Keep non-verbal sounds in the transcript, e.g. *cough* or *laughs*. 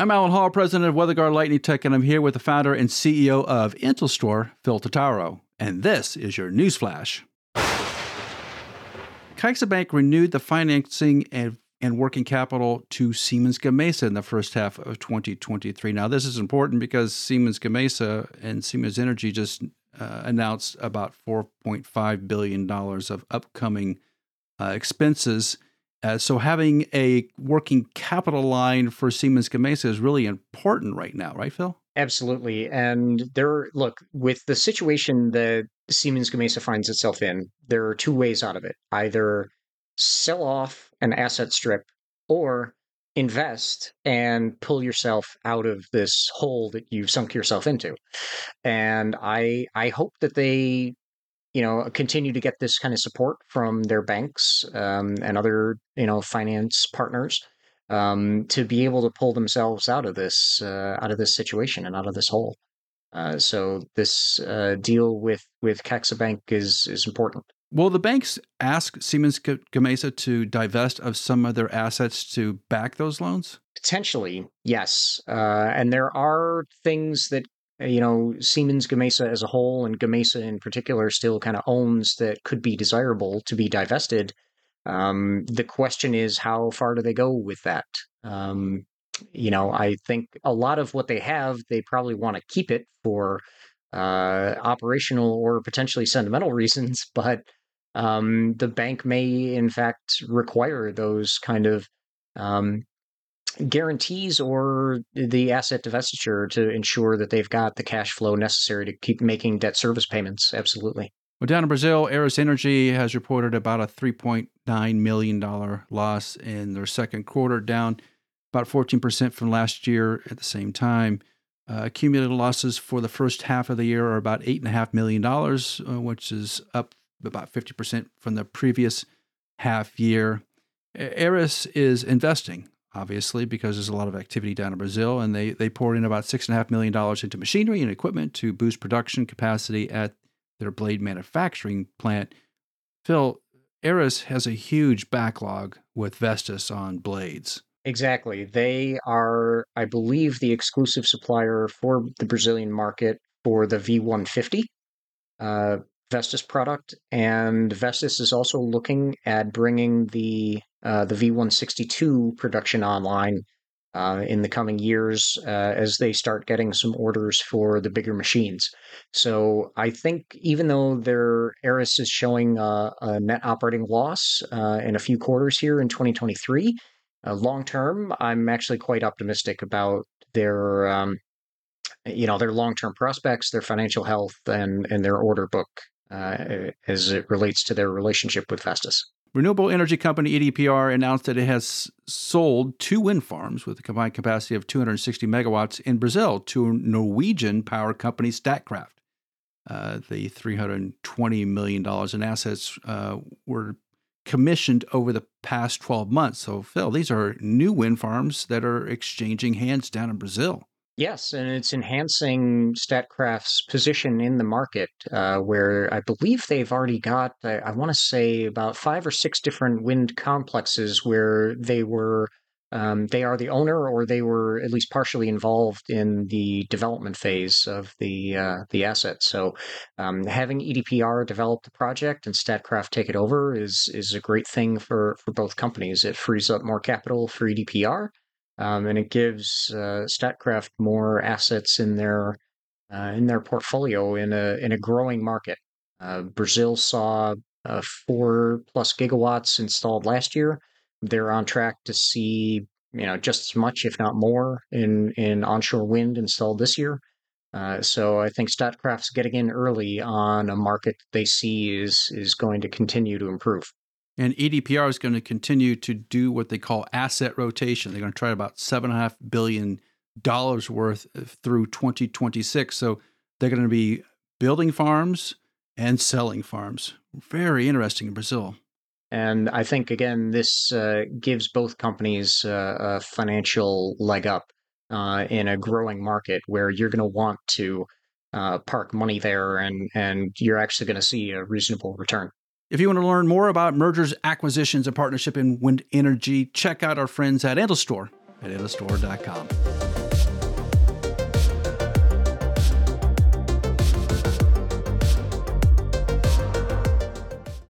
I'm Allen Hall, president of Weather Guard Lightning Tech, and I'm here with the founder and CEO of Intelstor, Phil Totaro. And this is your news flash. CaixaBank renewed the financing and, and working capital to Siemens Gamesa in the first half of 2023. Now, this is important because Siemens Gamesa and Siemens Energy just uh, announced about $4.5 billion of upcoming uh, expenses uh, so having a working capital line for Siemens Gamesa is really important right now, right, Phil? Absolutely. And there, look, with the situation that Siemens Gamesa finds itself in, there are two ways out of it. Either sell off an asset strip or invest and pull yourself out of this hole that you've sunk yourself into. And I I hope that they you know continue to get this kind of support from their banks um, and other you know finance partners um, to be able to pull themselves out of this uh, out of this situation and out of this hole. Uh, so this uh, deal with with CaixaBank is is important. Will the banks ask Siemens Gamesa to divest of some of their assets to back those loans? Potentially, yes. Uh, and there are things that you know, Siemens Gamesa as a whole and Gamesa in particular still kind of owns that could be desirable to be divested. Um, the question is, how far do they go with that? Um, you know, I think a lot of what they have, they probably want to keep it for uh, operational or potentially sentimental *laughs* reasons, but um, the bank may, in fact, require those kind of um, guarantees or the asset divestiture to ensure that they've got the cash flow necessary to keep making debt service payments. Absolutely. Well, down in Brazil, Aeris Energy has reported about a $3.9 million loss in their second quarter, down about 14% from last year at the same time. Uh, accumulated losses for the first half of the year are about $8.5 million, uh, which is up about 50% from the previous half year. Aeris is investing obviously, because there's a lot of activity down in Brazil, and they they poured in about six and a half million dollars into machinery and equipment to boost production capacity at their blade manufacturing plant. Phil, Aeris has a huge backlog with Vestas on blades. Exactly. They are, I believe, the exclusive supplier for the Brazilian market for the V150. Uh, Vestas product, and Vestas is also looking at bringing the uh, the V162 production online uh, in the coming years uh, as they start getting some orders for the bigger machines. So I think even though their Aeris is showing a, a net operating loss uh, in a few quarters here in 2023, uh, long term, I'm actually quite optimistic about their. Um, you know their long-term prospects, their financial health, and and their order book uh, as it relates to their relationship with Vestas. Renewable energy company EDPR announced that it has sold two wind farms with a combined capacity of 260 megawatts in Brazil to Norwegian power company Statkraft. Uh, the $320 million in assets uh, were commissioned over the past 12 months. So, Phil, these are new wind farms that are exchanging hands down in Brazil. Yes, and it's enhancing Statkraft's position in the market, uh, where I believe they've already got, I, I want to say, about five or six different wind complexes where they were, um, they are the owner, or they were at least partially involved in the development phase of the uh, the asset. So, um, having EDPR develop the project and Statkraft take it over is is a great thing for for both companies. It frees up more capital for EDPR um, and it gives uh, Statkraft more assets in their uh, in their portfolio in a in a growing market. Uh, Brazil saw uh, four plus gigawatts installed last year. They're on track to see you know just as much, if not more, in in onshore wind installed this year. Uh, so I think Statkraft's getting in early on a market they see is is going to continue to improve. And EDPR is going to continue to do what they call asset rotation. They're going to try about seven and a half billion dollars worth through 2026. So they're going to be building farms and selling farms. Very interesting in Brazil. And I think again, this uh, gives both companies uh, a financial leg up uh, in a growing market where you're going to want to uh, park money there, and and you're actually going to see a reasonable return. If you want to learn more about mergers, acquisitions, and partnership in wind energy, check out our friends at Intelstor at intelstor.com.